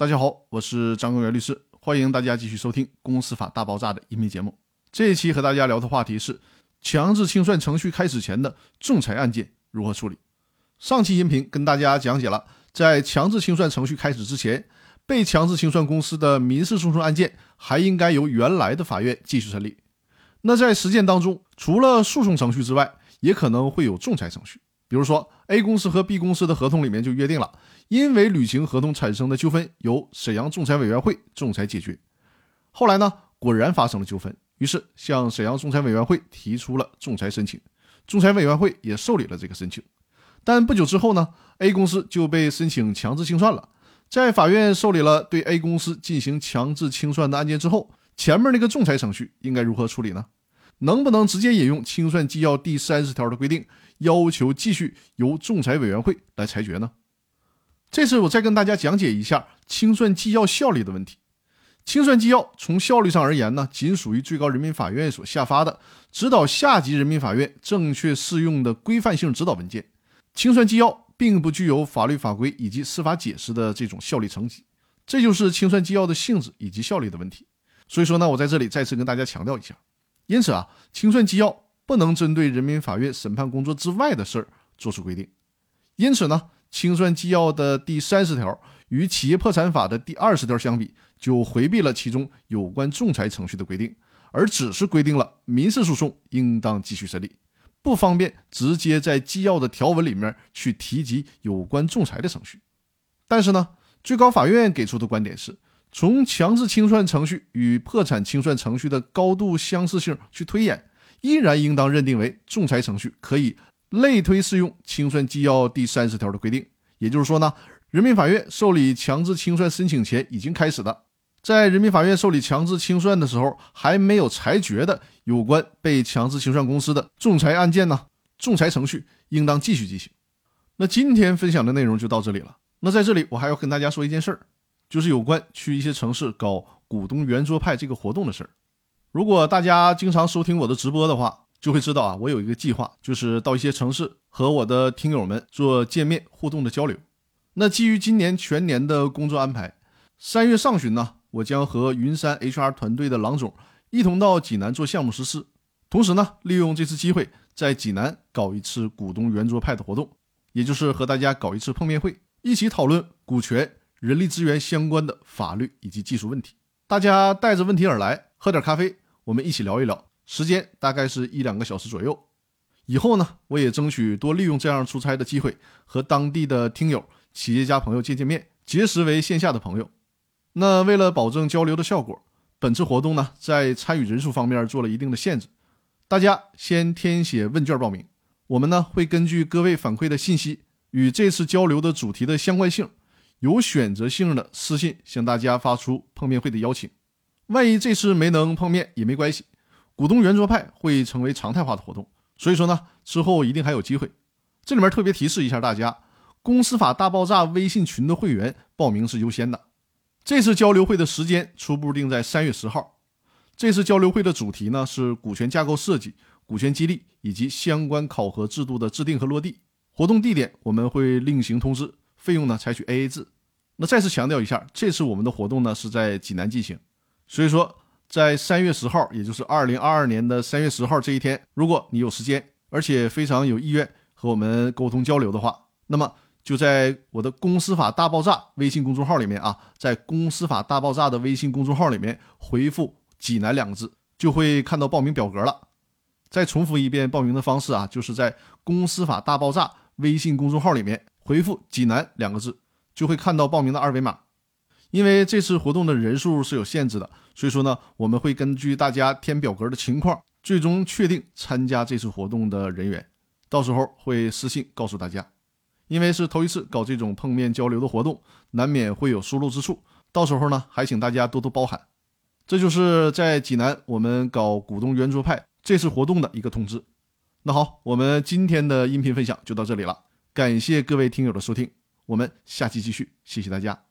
大家好，我是张根源律师，欢迎大家继续收听《公司法大爆炸》的音频节目。这一期和大家聊的话题是强制清算程序开始前的仲裁案件如何处理。上期音频跟大家讲解了，在强制清算程序开始之前，被强制清算公司的民事诉讼案件还应该由原来的法院继续审理。那在实践当中，除了诉讼程序之外，也可能会有仲裁程序。比如说，A 公司和 B 公司的合同里面就约定了。因为履行合同产生的纠纷由沈阳仲裁委员会仲裁解决。后来呢，果然发生了纠纷，于是向沈阳仲裁委员会提出了仲裁申请，仲裁委员会也受理了这个申请。但不久之后呢，A 公司就被申请强制清算了。在法院受理了对 A 公司进行强制清算的案件之后，前面那个仲裁程序应该如何处理呢？能不能直接引用清算纪要第三十条的规定，要求继续由仲裁委员会来裁决呢？这次我再跟大家讲解一下清算纪要效力的问题。清算纪要从效力上而言呢，仅属于最高人民法院所下发的指导下级人民法院正确适用的规范性指导文件。清算纪要并不具有法律法规以及司法解释的这种效力层级，这就是清算纪要的性质以及效力的问题。所以说呢，我在这里再次跟大家强调一下。因此啊，清算纪要不能针对人民法院审判工作之外的事儿作出规定。因此呢。清算纪要的第三十条与企业破产法的第二十条相比，就回避了其中有关仲裁程序的规定，而只是规定了民事诉讼应当继续审理，不方便直接在纪要的条文里面去提及有关仲裁的程序。但是呢，最高法院给出的观点是，从强制清算程序与破产清算程序的高度相似性去推演，依然应当认定为仲裁程序可以。类推适用清算纪要第三十条的规定，也就是说呢，人民法院受理强制清算申请前已经开始的，在人民法院受理强制清算的时候还没有裁决的有关被强制清算公司的仲裁案件呢，仲裁程序应当继续进行。那今天分享的内容就到这里了。那在这里我还要跟大家说一件事儿，就是有关去一些城市搞股东圆桌派这个活动的事儿。如果大家经常收听我的直播的话，就会知道啊，我有一个计划，就是到一些城市和我的听友们做见面互动的交流。那基于今年全年的工作安排，三月上旬呢，我将和云山 HR 团队的郎总一同到济南做项目实施，同时呢，利用这次机会在济南搞一次股东圆桌派的活动，也就是和大家搞一次碰面会，一起讨论股权、人力资源相关的法律以及技术问题。大家带着问题而来，喝点咖啡，我们一起聊一聊。时间大概是一两个小时左右。以后呢，我也争取多利用这样出差的机会，和当地的听友、企业家朋友见见面，结识为线下的朋友。那为了保证交流的效果，本次活动呢，在参与人数方面做了一定的限制。大家先填写问卷报名，我们呢会根据各位反馈的信息与这次交流的主题的相关性，有选择性的私信向大家发出碰面会的邀请。万一这次没能碰面也没关系。股东圆桌派会成为常态化的活动，所以说呢，之后一定还有机会。这里面特别提示一下大家，公司法大爆炸微信群的会员报名是优先的。这次交流会的时间初步定在三月十号。这次交流会的主题呢是股权架构设计、股权激励以及相关考核制度的制定和落地。活动地点我们会另行通知，费用呢采取 AA 制。那再次强调一下，这次我们的活动呢是在济南进行，所以说。在三月十号，也就是二零二二年的三月十号这一天，如果你有时间，而且非常有意愿和我们沟通交流的话，那么就在我的“公司法大爆炸”微信公众号里面啊，在“公司法大爆炸”的微信公众号里面回复“济南”两个字，就会看到报名表格了。再重复一遍报名的方式啊，就是在“公司法大爆炸”微信公众号里面回复“济南”两个字，就会看到报名的二维码。因为这次活动的人数是有限制的，所以说呢，我们会根据大家填表格的情况，最终确定参加这次活动的人员，到时候会私信告诉大家。因为是头一次搞这种碰面交流的活动，难免会有疏漏之处，到时候呢，还请大家多多包涵。这就是在济南我们搞股东圆桌派这次活动的一个通知。那好，我们今天的音频分享就到这里了，感谢各位听友的收听，我们下期继续，谢谢大家。